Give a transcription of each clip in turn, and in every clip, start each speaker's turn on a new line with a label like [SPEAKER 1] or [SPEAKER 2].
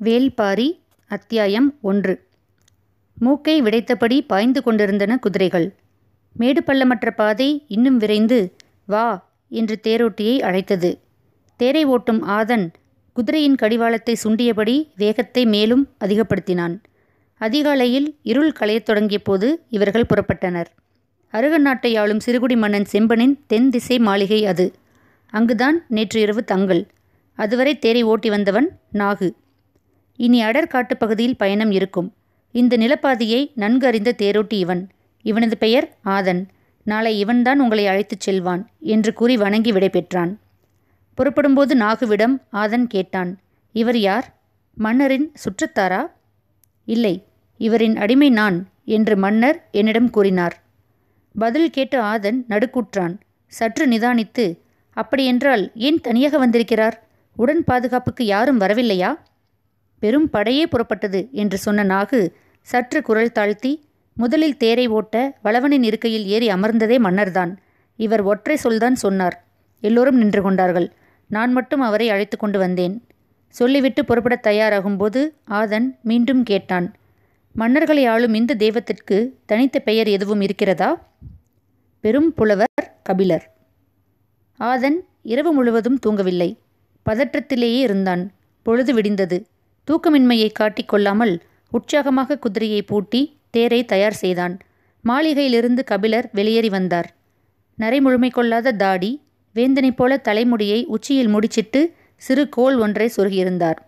[SPEAKER 1] வேல்பாரி அத்தியாயம் ஒன்று. மூக்கை விடைத்தபடி பாய்ந்து கொண்டிருந்தன குதிரைகள். மேடு பள்ளமற்ற பாதை இன்னும் விரைந்து வா என்று தேரோட்டியை அழைத்தது. தேரை ஓட்டும் ஆதன் குதிரையின் கடிவாளத்தை சுண்டியபடி வேகத்தை மேலும் அதிகப்படுத்தினான். அதிகாலையில் இருள் களையத் தொடங்கிய போது இவர்கள் புறப்பட்டனர். அருகன் நாட்டை ஆளும் சிறுகுடி மன்னன் செம்பனின் தென் திசை மாளிகை அது. அங்குதான் நேற்று இரவு தங்கள் அதுவரை தேரை ஓட்டி வந்தவன் நாகு. இனி அடர்காட்டுப் பகுதியில் பயணம் இருக்கும். இந்த நிலப்பாதையை நன்கு அறிந்த தேரோட்டி இவன். இவனது பெயர் ஆதன். நாளை இவன்தான் உங்களை அழைத்துச் செல்வான் என்று கூறி வணங்கி விடைபெற்றான் புறப்படும்போது நாகுவிடம் ஆதன் கேட்டான். இவர் யார்? மன்னரின் சுற்றத்தாரா? இல்லை இவரின் அடிமை நான் என்று மன்னர் என்னிடம் கூறினார். பதில் கேட்டு ஆதன் நடுக்குற்றான். சற்று நிதானித்து அப்படியென்றால் ஏன் தனியாக வந்திருக்கிறார்? உடன் பாதுகாப்புக்கு யாரும் வரவில்லையா? பெரும் படையே புறப்பட்டது என்று சொன்ன நாகு சற்று குரல் தாழ்த்தி முதலில் தேரை ஓட்ட வளவனின் இருக்கையில் ஏறி அமர்ந்ததே மன்னர்தான். இவர் ஒற்றை சொல்தான் சொன்னார். எல்லோரும் நின்று கொண்டார்கள். நான் மட்டும் அவரை அழைத்து கொண்டு வந்தேன். சொல்லிவிட்டு புறப்படத் தயாராகும்போது ஆதன் மீண்டும் கேட்டான். மன்னர்களை ஆளும் இந்த தெய்வத்திற்கு தனித்த பெயர் எதுவும் இருக்கிறதா? பெரும் புலவர் கபிலர். ஆதன் இரவு முழுவதும் தூங்கவில்லை. பதற்றத்திலேயே இருந்தான். பொழுது விடிந்தது. தூக்கமின்மையை காட்டிக்கொள்ளாமல் உற்சாகமாக குதிரையை பூட்டி தேரை தயார் செய்தான். மாளிகையிலிருந்து கபிலர் வெளியேறி வந்தார். நரைமுழுமை கொள்ளாத தாடி வேந்தனைப் போல தலைமுடியை உச்சியில் முடிச்சிட்டு சிறு கோல் ஒன்றை சொருகியிருந்தார்.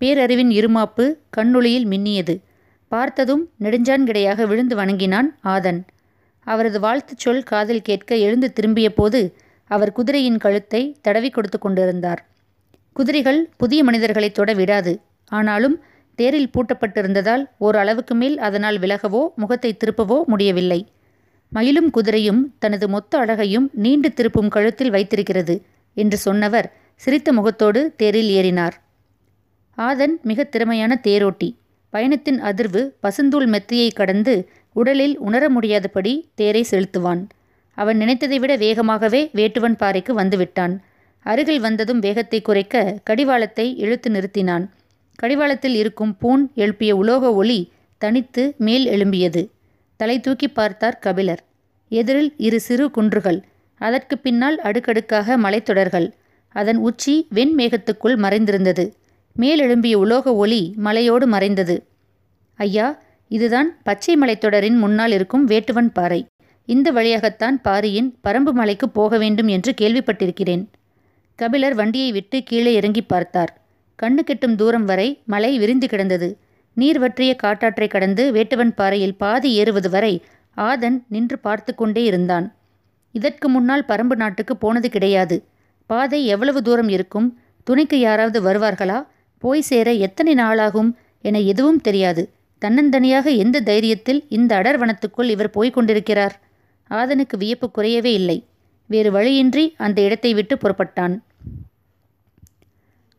[SPEAKER 1] பேரறிவின் இருமாப்பு கண்ணொளியில் மின்னியது. பார்த்ததும் நெடுஞ்சான்கிடையாக விழுந்து வணங்கினான் ஆதன். அவரது வாழ்த்துச் சொல் காதில் கேட்க எழுந்து திரும்பிய போது அவர் குதிரையின் கழுத்தை தடவி கொடுத்து கொண்டிருந்தார். குதிரைகள் புதிய மனிதர்களை தொட விடாது. ஆனாலும் தேரில் பூட்டப்பட்டிருந்ததால் ஓரளவுக்கு மேல் அதனால் விலகவோ முகத்தை திருப்பவோ முடியவில்லை. மயிலும் குதிரையும் தனது மொத்த அழகையும் நீண்டு திருப்பும் கழுத்தில் வைத்திருக்கிறது என்று சொன்னவர் சிரித்த முகத்தோடு தேரில் ஏறினார். ஆதன் மிக திறமையான தேரோட்டி. பயணத்தின் அதிர்வு பசுந்தூள் மெத்தையை கடந்து உடலில் உணர முடியாதபடி தேரை செலுத்துவான். அவன் நினைத்ததை விட வேகமாகவே வேட்டுவன் பாறைக்கு வந்துவிட்டான். அருகில் வந்ததும் வேகத்தை குறைக்க கடிவாளத்தை இழுத்து நிறுத்தினான். கடிவாளத்தில் இருக்கும் பூண் எழுப்பிய உலோக ஒளி தனித்து மேல் எழும்பியது. தலை தூக்கி பார்த்தார் கபிலர். எதிரில் இரு சிறு குன்றுகள் அதற்கு பின்னால் அடுக்கடுக்காக மலைத்தொடர்கள். அதன் உச்சி வெண்மேகத்துக்குள் மறைந்திருந்தது. மேலெழும்பிய உலோக ஒளி மலையோடு மறைந்தது. ஐயா இதுதான் பச்சை மலைத்தொடரின் முன்னால் இருக்கும் வேட்டுவன் பாறை. இந்த வழியாகத்தான் பாரியின் பரம்பு மலைக்கு போக வேண்டும் என்று கேள்விப்பட்டிருக்கிறேன். கபிலர் வண்டியை விட்டு கீழே இறங்கி பார்த்தார். கண்ணு கெட்டும் தூரம் வரை மலை விரிந்து கிடந்தது. நீர் வற்றிய காட்டாற்றை கடந்து வேட்டுவன் பாறையில் பாதி ஏறுவது வரை ஆதன் நின்று பார்த்து கொண்டே இருந்தான். இதற்கு முன்னால் பரம்பு நாட்டுக்கு போனது கிடையாது. பாதை எவ்வளவு தூரம் இருக்கும்? துணைக்கு யாராவது வருவார்களா? போய் சேர எத்தனை நாளாகும் என எதுவும் தெரியாது. தன்னந்தனியாக எந்த தைரியத்தில் இந்த அடர்வனத்துக்குள் இவர் போய்க் கொண்டிருக்கிறார்? ஆதனுக்கு வியப்பு குறையவே இல்லை. வேறு வழியின்றி அந்த இடத்தை விட்டு புறப்பட்டான்.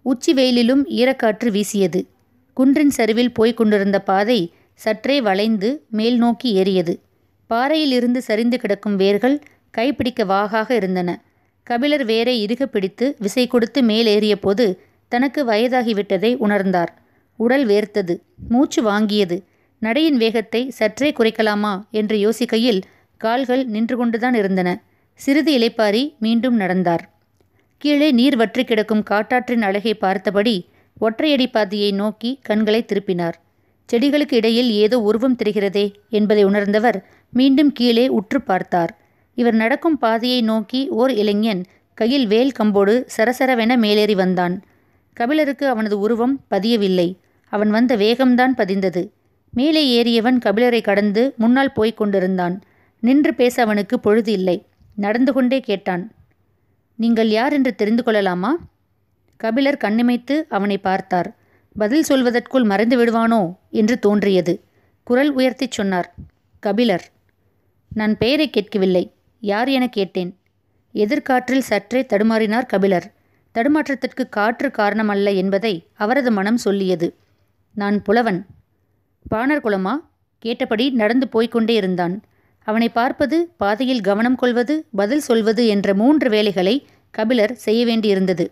[SPEAKER 1] உச்சி வெயிலிலும் ஈரக்காற்று வீசியது. குன்றின் சரிவில் போய்க் கொண்டிருந்த பாதை சற்றே வளைந்து மேல் நோக்கி ஏறியது. பாறையிலிருந்து சரிந்து கிடக்கும் வேர்கள் கைப்பிடிக்க வாகாக இருந்தன. கபிலர் வேரை இறுக பிடித்து விசை கொடுத்து மேலேறிய போது தனக்கு வயதாகிவிட்டதை உணர்ந்தார். உடல் வேர்த்தது. மூச்சு வாங்கியது. நடையின் வேகத்தை சற்றே குறைக்கலாமா என்று யோசிக்கையில் கால்கள் நின்று கொண்டுதான் இருந்தன. சிறிது இலைப்பாரி மீண்டும் நடந்தார். கீழே நீர் வற்றி கிடக்கும் காட்டாற்றின் அழகை பார்த்தபடி ஒற்றையடி பாதையை நோக்கி கண்களை திருப்பினார். செடிகளுக்கு இடையில் ஏதோ உருவம் தெரிகிறதே என்பதை உணர்ந்தவர் மீண்டும் கீழே உற்று பார்த்தார். இவர் நடக்கும் பாதையை நோக்கி ஓர் இளைஞன் கையில் வேல் கம்போடு சரசரவென மேலேறி வந்தான். கபிலருக்கு அவனது உருவம் பதியவில்லை. அவன் வந்த வேகம்தான் பதிந்தது. மேலே ஏறியவன் கபிலரை கடந்து முன்னால் போய்க் கொண்டிருந்தான். நின்று பேச அவனுக்கு பொழுது இல்லை. நடந்து கொண்டே கேட்டான். நீங்கள் யார் என்று தெரிந்து கொள்ளலாமா? கபிலர் கண்ணிமைத்து அவனை பார்த்தார். பதில் சொல்வதற்குள் மறைந்து விடுவானோ? என்று தோன்றியது. குரல் உயர்த்திச் சொன்னார். கபிலர் நான் பெயரை கேட்கவில்லை. யார் என கேட்டேன். எதிர்காற்றில் சற்றே தடுமாறினார் கபிலர். தடுமாற்றத்திற்கு காற்று காரணமல்ல என்பதை அவரது மனம் சொல்லியது. நான் புலவன். பாணர் குலமா? கேட்டபடி நடந்து போய்கொண்டே இருந்தான். அவனை பார்ப்பது பாதையில் கவனம் கொள்வது பதில் சொல்வது என்ற மூன்று வேலைகளை கபிலர் செய்ய வேண்டியிருந்தது.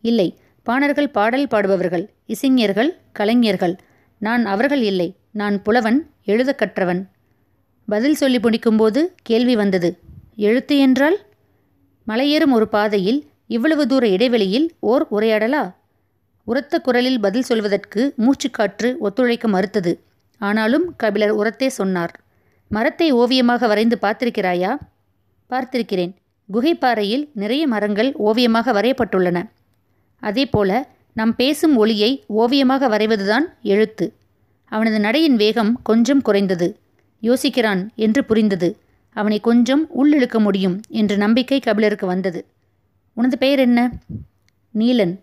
[SPEAKER 1] இல்லை பாணர்கள் பாடல் பாடுபவர்கள் இசைஞர்கள் கலைஞர்கள். நான் அவர்கள் இல்லை நான் புலவன் எழுத கற்றவன் பதில் சொல்லி முடிக்கும்போது கேள்வி வந்தது எழுத்து என்றால்? மலையேறும் ஒரு பாதையில் இவ்வளவு தூர இடைவெளியில் ஓர் உரையாடலா? உரத்த குரலில் பதில் சொல்வதற்கு மூச்சுக்காற்று ஒத்துழைக்க மறுத்தது ஆனாலும் கபிலர் உரத்தே சொன்னார். மரத்தை ஓவியமாக வரைந்து பார்த்திருக்கிறாயா? பார்த்திருக்கிறேன். குகைப்பாறையில் நிறைய மரங்கள் ஓவியமாக வரையப்பட்டுள்ளன. அதேபோல நாம் பேசும் ஒளியை ஓவியமாக வரைவதுதான் எழுத்து. அவனது நடையின் வேகம் கொஞ்சம் குறைந்தது. யோசிக்கிறான் என்று புரிந்தது. அவனை கொஞ்சம் உள்ளிழுக்க முடியும் என்ற நம்பிக்கை கபிலருக்கு வந்தது. உனது பெயர் என்ன? நீலன்.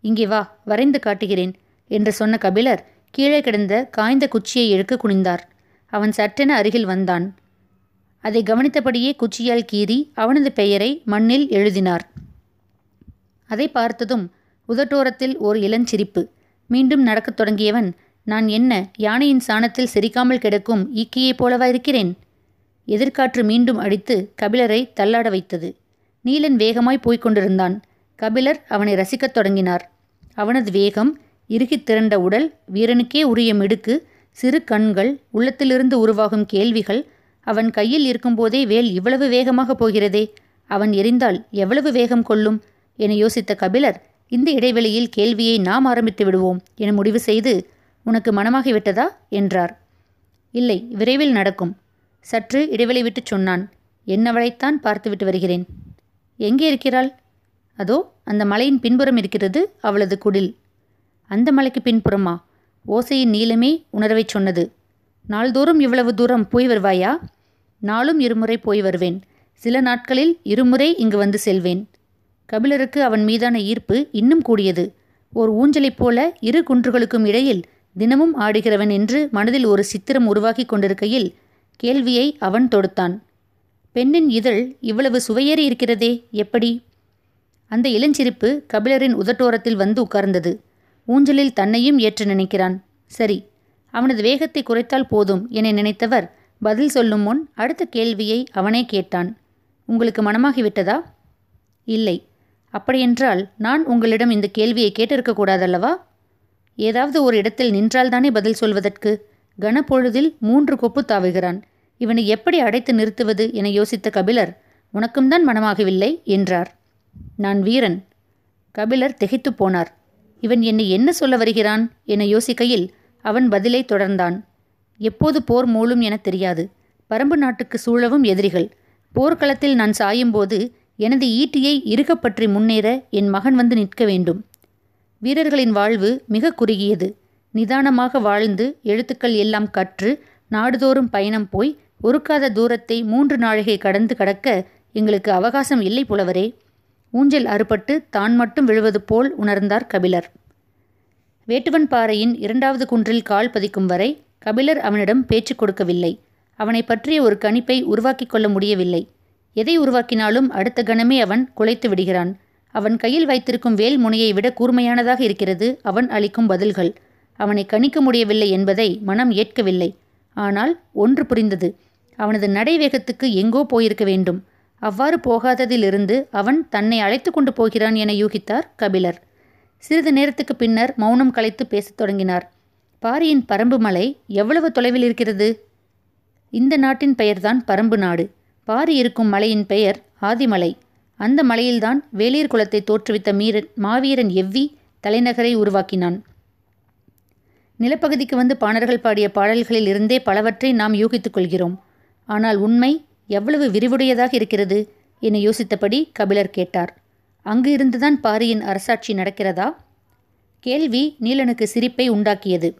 [SPEAKER 1] இங்கே வா வரைந்து காட்டுகிறேன் என்று சொன்ன கபிலர் கீழே கிடந்த காய்ந்த குச்சியை எடுக்க குனிந்தார். அவன் சட்டென அருகில் வந்தான். அதை கவனித்தபடியே குச்சியால் கீறி அவனது பெயரை மண்ணில் எழுதினார். அதை பார்த்ததும் உதட்டோரத்தில் ஓர் இளஞ்சிரிப்பு. மீண்டும் நடக்கத் தொடங்கியவன் நான் என்ன யானையின் சாணத்தில் செரிக்காமல் கிடக்கும் ஈக்கியைப் போலவா இருக்கிறேன்? எதிர்காற்று மீண்டும் அடித்து கபிலரை தள்ளாட வைத்தது. நீலன் வேகமாய் போய்க் கொண்டிருந்தான். கபிலர் அவனை ரசிக்கத் தொடங்கினார். அவனது வேகம் இறுகித் திரண்ட உடல் வீரனுக்கே உரிய மிடுக்கு சிறு கண்கள் உள்ளத்திலிருந்து உருவாகும் கேள்விகள் அவன் கையில் இருக்கும்போதே வேல் இவ்வளவு வேகமாக போகிறதே அவன் எரிந்தால் எவ்வளவு வேகம் கொள்ளும் என யோசித்த கபிலர் இந்த இடைவெளியில் கேள்வியை நாம் ஆரம்பித்து விடுவோம் என முடிவு செய்து உனக்கு மனமாகிவிட்டதா என்றார். இல்லை விரைவில் நடக்கும். சற்று இடைவெளி விட்டு சொன்னான். என்னவளைத்தான் பார்த்துவிட்டு வருகிறேன். எங்கே இருக்கிறாள்? அதோ அந்த மலையின் பின்புறம் இருக்கிறது அவளது குடில். அந்த மலைக்கு பின்புறமா? ஓசையின் நீளமே உணர்வைச் சொன்னது. நாள்தோறும் இவ்வளவு தூரம் போய் வருவாயா? நாளும் இருமுறை போய் வருவேன். சில நாட்களில் இருமுறை இங்கு வந்து செல்வேன். கபிலருக்கு அவன் மீதான ஈர்ப்பு இன்னும் கூடியது. ஓர் ஊஞ்சலைப் போல இரு குன்றுகளுக்கும் இடையில் தினமும் ஆடுகிறவன் என்று மனதில் ஒரு சித்திரம் உருவாகி கொண்டிருக்கையில் கேள்வியை அவன் தொடுத்தான். பெண்ணின் இதழ் இவ்வளவு சுவையேறி இருக்கிறதே எப்படி? அந்த இளஞ்சிரிப்பு கபிலரின் உதட்டோரத்தில் வந்து உட்கார்ந்தது. ஊஞ்சலில் தன்னையும் ஏற்று நினைக்கிறான். சரி அவனது வேகத்தை குறைத்தால் போதும் என நினைத்தவர் பதில் சொல்லும் முன் அடுத்த கேள்வியை அவனே கேட்டான். உங்களுக்கு மனமாகிவிட்டதா? இல்லை. அப்படியென்றால் நான் உங்களிடம் இந்த கேள்வியை கேட்டிருக்கக்கூடாதல்லவா ஏதாவது ஒரு இடத்தில் நின்றால்தானே பதில் சொல்வதற்கு? கனப்பொழுதில் மூன்று கொப்பு தாவுகிறான். இவனை எப்படி அடைத்து நிறுத்துவது என யோசித்த கபிலர் உனக்கும் தான் மனமாகவில்லை என்றார். நான் வீரன். கபிலர் திகைத்து போனார். இவன் என்னை என்ன சொல்ல வருகிறான்? என யோசிக்கையில் அவன் பதிலை தொடர்ந்தான். எப்போது போர் மூழும் என தெரியாது. பரம்பு நாட்டுக்கு சூழவும் எதிரிகள். போர்க்களத்தில் நான் சாயும்போது எனது ஈட்டியை இறுகப்பற்றி முன்னேற என் மகன் வந்து நிற்க வேண்டும். வீரர்களின் வாழ்வு மிக குறுகியது. நிதானமாக வாழ்ந்து எழுத்துக்கள் எல்லாம் கற்று நாடுதோறும் பயணம் போய் ஒருக்காத தூரத்தை மூன்று நாழிகை கடந்து கடக்க எங்களுக்கு அவகாசம் இல்லை புலவரே. ஊஞ்சல் அறுபட்டு தான் மட்டும் விழுவது போல் உணர்ந்தார் கபிலர். வேட்டுவன் பாறையின் இரண்டாவது குன்றில் கால் பதிக்கும் வரை கபிலர் அவனிடம் பேச்சு கொடுக்கவில்லை. அவனை பற்றிய ஒரு கணிப்பை உருவாக்கிக் கொள்ள முடியவில்லை. எதை உருவாக்கினாலும் அடுத்த கணமே அவன் குலைத்து விடுகிறான். அவன் கையில் வைத்திருக்கும் வேல் முனையை விட கூர்மையானதாக இருக்கிறது அவன் அளிக்கும் பதில்கள். அவனை கணிக்க முடியவில்லை என்பதை மனம் ஏற்கவில்லை. ஆனால் ஒன்று புரிந்தது. அவனது நடை வேகத்துக்கு எங்கோ போயிருக்க வேண்டும். அவ்வாறு போகாததிலிருந்து அவன் தன்னை அழைத்து கொண்டு போகிறான் என யூகித்தார் கபிலர். சிறிது நேரத்துக்கு பின்னர் மௌனம் கலைத்து பேசத் தொடங்கினார். பாரியின் பரம்பு மலை எவ்வளவு தொலைவில் இருக்கிறது? இந்த நாட்டின் பெயர்தான் பரம்பு நாடு. பாரி இருக்கும் மலையின் பெயர் ஆதிமலை. அந்த மலையில்தான் வேளிர் குலத்தை தோற்றுவித்த மீரன் மாவீரன் எவ்வி தலைநகரை உருவாக்கினான். நிலப்பகுதிக்கு வந்து பாணர்கள் பாடிய பாடல்களில் இருந்தே பலவற்றை நாம் யூகித்துக் கொள்கிறோம். ஆனால் உண்மை எவ்வளவு விரிவுடையதாக இருக்கிறது? என யோசித்தபடி கபிலர் கேட்டார். அங்கு இருந்துதான் பாரியின் அரசாட்சி நடக்கிறதா? கேள்வி நீலனுக்கு சிரிப்பை உண்டாக்கியது.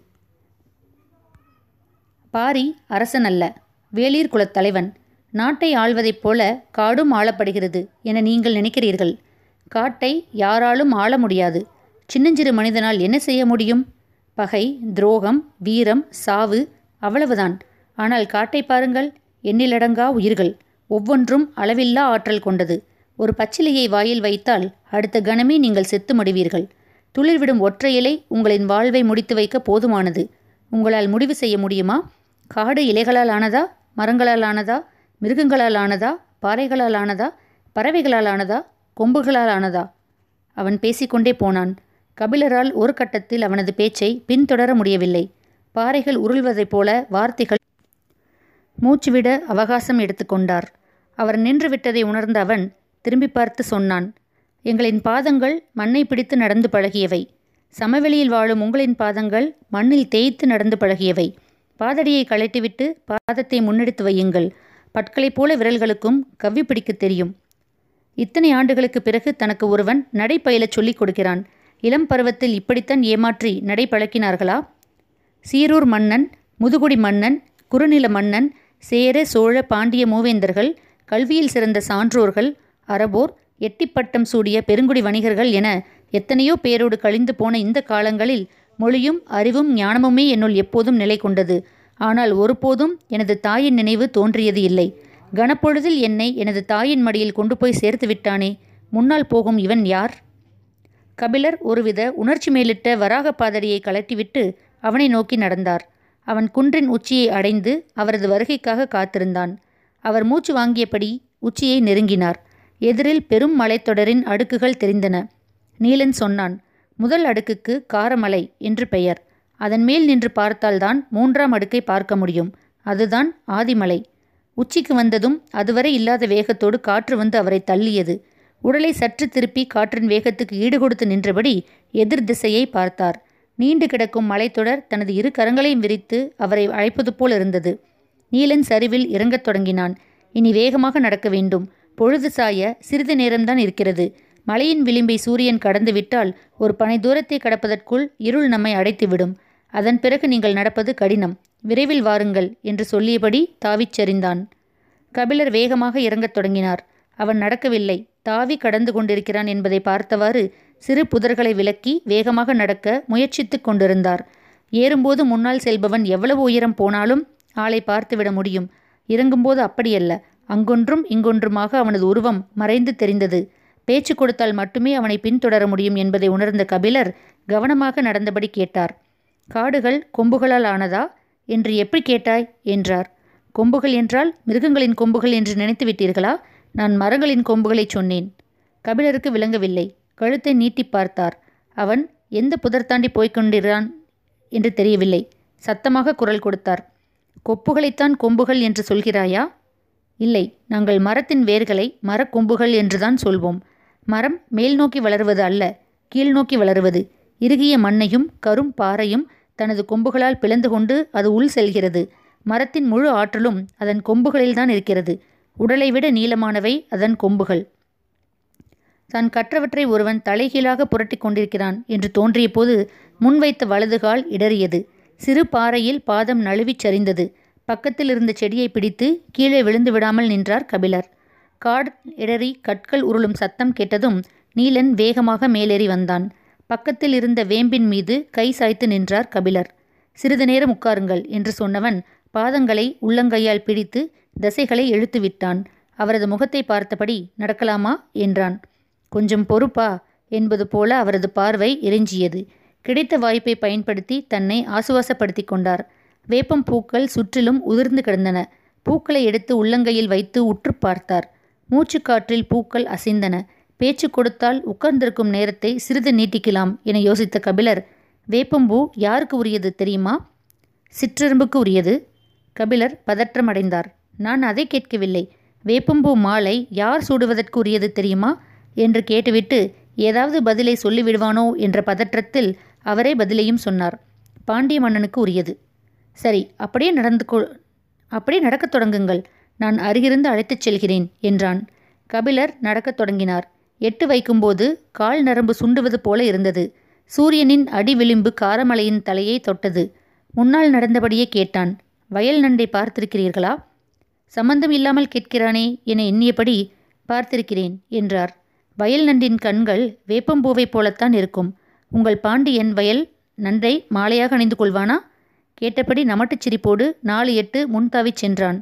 [SPEAKER 1] பாரி அரசன் அல்ல வேளிர் குலத் தலைவன். நாட்டை ஆள்வதைப் போல காடும் ஆளப்படுகிறது என நீங்கள் நினைக்கிறீர்கள். காட்டை யாராலும் ஆள முடியாது. சின்னஞ்சிறு மனிதனால் என்ன செய்ய முடியும்? பகை துரோகம் வீரம் சாவு அவ்வளவுதான். ஆனால் காட்டை பாருங்கள் எண்ணிலடங்கா உயிர்கள். ஒவ்வொன்றும் அளவில்லா ஆற்றல் கொண்டது. ஒரு பச்சிலையை வாயில் வைத்தால் அடுத்த கணமே நீங்கள் செத்து முடிவீர்கள். துளிர்விடும் ஒற்றை இலை உங்களின் வாழ்வை முடித்து வைக்க போதுமானது. உங்களால் முடிவு செய்ய முடியுமா? காடு இலைகளால் ஆனதா? மரங்களால் ஆனதா? மிருகங்களால் ஆனதா? பாறைகளால் ஆனதா? பறவைகளால் ஆனதா? கொம்புகளால் ஆனதா? அவன் பேசிக்கொண்டே போனான். கபிலரால் ஒரு கட்டத்தில் அவனது பேச்சை பின்தொடர முடியவில்லை. பாறைகள் உருள்வதைப் போல வார்த்தைகள் மூச்சுவிட அவகாசம் எடுத்துக்கொண்டார். அவர் நின்றுவிட்டதை உணர்ந்த அவன் திரும்பி பார்த்து சொன்னான் எங்களின் பாதங்கள் மண்ணை பிடித்து நடந்து பழகியவை. சமவெளியில் வாழும் உங்களின் பாதங்கள் மண்ணில் தேய்த்து நடந்து பழகியவை. பாதடியை கழட்டிவிட்டு பாதத்தை முன்னெடுத்து வையுங்கள். பட்களைப் போல விரல்களுக்கும் கவ்வி பிடிக்க தெரியும். இத்தனை ஆண்டுகளுக்கு பிறகு தனக்கு ஒருவன் நடை பயிலச் சொல்லிக் கொடுக்கிறான். இளம் பருவத்தில் இப்படித்தான் ஏமாற்றி நடை பழக்கினார்களா? சீரூர் மன்னன் முதுகுடி மன்னன் குறுநில மன்னன் சேர சோழ பாண்டிய மூவேந்தர்கள் கல்வியில் சிறந்த சான்றோர்கள் அறபோர் எட்டிப்பட்டம் சூடிய பெருங்குடி வணிகர்கள் என எத்தனையோ பேரோடு கழிந்து போன இந்த காலங்களில் மொழியும் அறிவும் ஞானமுமே என்னுள் எப்போதும் நிலை கொண்டது. ஆனால் ஒருபோதும் எனது தாயின் நினைவு தோன்றியது இல்லை. கனப்பொழுதில் என்னை எனது தாயின் மடியில் கொண்டு போய் சேர்த்து விட்டானே முன்னால் போகும் இவன் யார்? கபிலர் ஒருவித உணர்ச்சி மேலிட்ட வராக பாதரியை கலட்டிவிட்டு அவனை நோக்கி நடந்தார். அவன் குன்றின் உச்சியை அடைந்து அவரது வருகைக்காக காத்திருந்தான். அவர் மூச்சு வாங்கியபடி உச்சியை நெருங்கினார். எதிரில் பெரும் மலைத்தொடரின் அடுக்குகள் தெரிந்தன. நீலன் சொன்னான் முதல் அடுக்குக்கு காரமலை என்று பெயர். அதன் மேல் நின்று பார்த்தால்தான் மூன்றாம் அடுக்கை பார்க்க முடியும். அதுதான் ஆதிமலை. உச்சிக்கு வந்ததும் அதுவரை இல்லாத வேகத்தோடு காற்று வந்து அவரை தள்ளியது. உடலை சற்று திருப்பி காற்றின் வேகத்துக்கு ஈடுகொடுத்து நின்றபடி எதிர் திசையை பார்த்தார். நீண்டு கிடக்கும் மலைத்தொடர் தனது இரு கரங்களையும் விரித்து அவரை அழைப்பது போல் இருந்தது. நீலன் சரிவில் இறங்கத் தொடங்கினான். இனி வேகமாக நடக்க வேண்டும். பொழுது சாய சிறிது நேரம்தான் இருக்கிறது. மலையின் விளிம்பை சூரியன் கடந்துவிட்டால் ஒரு பனை தூரத்தை கடப்பதற்குள் இருள் நம்மை அடைத்துவிடும். அதன் பிறகு நீங்கள் நடப்பது கடினம். விரைவில் வாருங்கள் என்று சொல்லியபடி தாவிச் சரிந்தான் கபிலர் வேகமாக இறங்கத் தொடங்கினார். அவன் நடக்கவில்லை. தாவி கடந்து கொண்டிருக்கிறான் என்பதை பார்த்தவாறு சிறு புதர்களை விலக்கி வேகமாக நடக்க முயற்சித்துக் கொண்டிருந்தார். ஏறும்போது முன்னால் செல்பவன் எவ்வளவு உயரம் போனாலும் ஆளை பார்த்துவிட முடியும். இறங்கும்போது அப்படியல்ல. அங்கொன்றும் இங்கொன்றுமாக அவனது உருவம் மறைந்து தெரிந்தது. பேச்சு கொடுத்தால் மட்டுமே அவனை பின்தொடர முடியும் என்பதை உணர்ந்த கபிலர் கவனமாக நடந்தபடி கேட்டார். காடுகள் கொம்புகளால் ஆனதா? என்று எப்படி கேட்டாய்? என்றார். கொம்புகள் என்றால் மிருகங்களின் கொம்புகள் என்று நினைத்து விட்டீர்களா நான் மரங்களின் கொம்புகளை சொன்னேன். கபிலருக்கு விளங்கவில்லை. கழுத்தை நீட்டி பார்த்தார். அவன் எந்த புதர் தாண்டி போய்க் என்று தெரியவில்லை. சத்தமாக குரல் கொடுத்தார். கொப்புகளைத்தான் கொம்புகள் என்று சொல்கிறாயா? இல்லை. நாங்கள் மரத்தின் வேர்களை மரக்கொம்புகள் என்றுதான் சொல்வோம். மரம் மேல் நோக்கி வளருவது அல்ல கீழ் நோக்கி வளருவது. இறுகிய மண்ணையும் கரும் பாறையும் தனது கொம்புகளால் பிளந்து கொண்டு அது உள் செல்கிறது. மரத்தின் முழு ஆற்றலும் அதன் கொம்புகளில்தான் இருக்கிறது. உடலை விட நீளமானவை அதன் கொம்புகள். தான் கற்றவற்றை ஒருவன் தலைகீழாக புரட்டி கொண்டிருக்கிறான் என்று தோன்றியபோது முன்வைத்த வலதுகால் இடறியது. சிறு பாறையில் பாதம் நழுவிச் சரிந்தது. பக்கத்தில் இருந்த செடியை பிடித்து கீழே விழுந்து விடாமல் நின்றார் கபிலர். காட் இடறி கற்கள் உருளும் சத்தம் கேட்டதும் நீலன் வேகமாக மேலேறி வந்தான். பக்கத்தில் இருந்த வேம்பின் மீது கை சாய்த்து நின்றார் கபிலர். சிறிது நேரம் உட்காருங்கள் என்று சொன்னவன் பாதங்களை உள்ளங்கையால் பிடித்து தசைகளை இழுத்து விட்டான். அவரது முகத்தை பார்த்தபடி நடக்கலாமா? என்றான். கொஞ்சம் பொறுப்பா? என்பது போல அவரது பார்வை எரிஞ்சியது. கிடைத்த வாய்ப்பை பயன்படுத்தி தன்னை ஆசுவாசப்படுத்தி கொண்டார். வேப்பம் பூக்கள் சுற்றிலும் உதிர்ந்து கிடந்தன. பூக்களை எடுத்து உள்ளங்கையில் வைத்து உற்று பார்த்தார். மூச்சுக்காற்றில் பூக்கள் அசைந்தன. பேச்சு கொடுத்தால் உட்கார்ந்திருக்கும் நேரத்தை சிறிது நீட்டிக்கலாம் என யோசித்த கபிலர் வேப்பம்பூ யாருக்கு உரியது தெரியுமா? சிற்றெரும்புக்கு உரியது. கபிலர் பதற்றமடைந்தார் நான் அதை கேட்கவில்லை. வேப்பம்பூ மாலை யார் சூடுவதற்கு உரியது தெரியுமா? என்று கேட்டுவிட்டு ஏதாவது பதிலை சொல்லிவிடுவானோ என்ற பதற்றத்தில் அவரே பதிலையும் சொன்னார். பாண்டிய மன்னனுக்கு உரியது. சரி அப்படியே நடந்து கொ அப்படியே நடக்கத் தொடங்குங்கள். நான் அருகிருந்து அழைத்துச் செல்கிறேன் என்றான். கபிலர் நடக்கத் தொடங்கினார். எட்டு வைக்கும்போது கால் நரம்பு சுண்டுவது போல இருந்தது. சூரியனின் அடி விளிம்பு காரமலையின் தலையை தொட்டது. முன்னால் நடந்தபடியே கேட்டான். வயல் நண்டை பார்த்திருக்கிறீர்களா? சம்பந்தம் இல்லாமல் கேட்கிறானே என எண்ணியபடி பார்த்திருக்கிறேன் என்றார். வயல் நண்டின் கண்கள் வேப்பம்பூவைப் போலத்தான் இருக்கும். உங்கள் பாண்டியன் வயல் நன்றை மாலையாக அணிந்து கொள்வானா? கேட்டபடி நமட்டுச் சிரிப்போடு நாலு எட்டு முன்தாவிச் சென்றான்.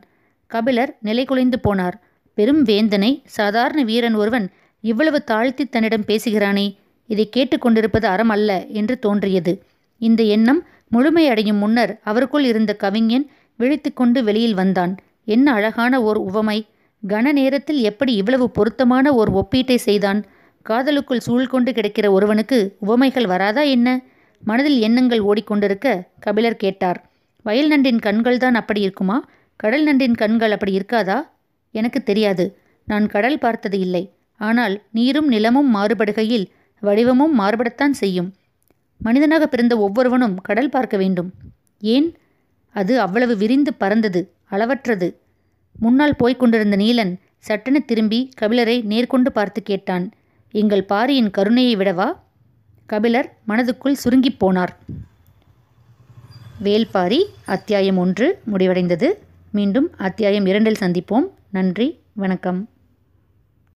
[SPEAKER 1] கபிலர் நிலை குலைந்து போனார். பெரும் வேந்தனை சாதாரண வீரன் ஒருவன் இவ்வளவு தாழ்த்தி தன்னிடம் பேசுகிறானே இதை கேட்டுக்கொண்டிருப்பது அறம் அல்ல என்று தோன்றியது. இந்த எண்ணம் முழுமையடையும் முன்னர் அவருக்குள் இருந்த கவிஞன் விழித்துக்கொண்டு வெளியில் வந்தான். என்ன அழகான ஓர் உவமை. கன நேரத்தில் எப்படி இவ்வளவு பொருத்தமான ஓர் ஒப்பீட்டை செய்தான். காதலுக்குள் சூழ் கொண்டு கிடக்கிற ஒருவனுக்கு உவமைகள் வராதா என்ன? மனதில் எண்ணங்கள் ஓடிக்கொண்டிருக்க கபிலர் கேட்டார். வயல் நண்டின் கண்கள் தான் அப்படி இருக்குமா? கடல் நண்டின் கண்கள் அப்படி இருக்காதா? எனக்கு தெரியாது. நான் கடல் பார்த்தது இல்லை. ஆனால் நீரும் நிலமும் மாறுபடுகையில் வடிவமும் மாறுபடத்தான் செய்யும். மனிதனாக பிறந்த ஒவ்வொருவனும் கடல் பார்க்க வேண்டும். ஏன்? அது அவ்வளவு விரிந்து பறந்தது. அளவற்றது. முன்னால் போய்க் கொண்டிருந்த நீலன் சட்டென திரும்பி கபிலரை நேர்கொண்டு பார்த்து கேட்டான் எங்கள் பாரியின் கருணையை விடவா? கபிலர் மனதுக்குள் சுருங்கிப் போனார். வேல்பாரி அத்தியாயம் ஒன்று முடிவடைந்தது. மீண்டும் அத்தியாயம் இரண்டில் சந்திப்போம். நன்றி வணக்கம்.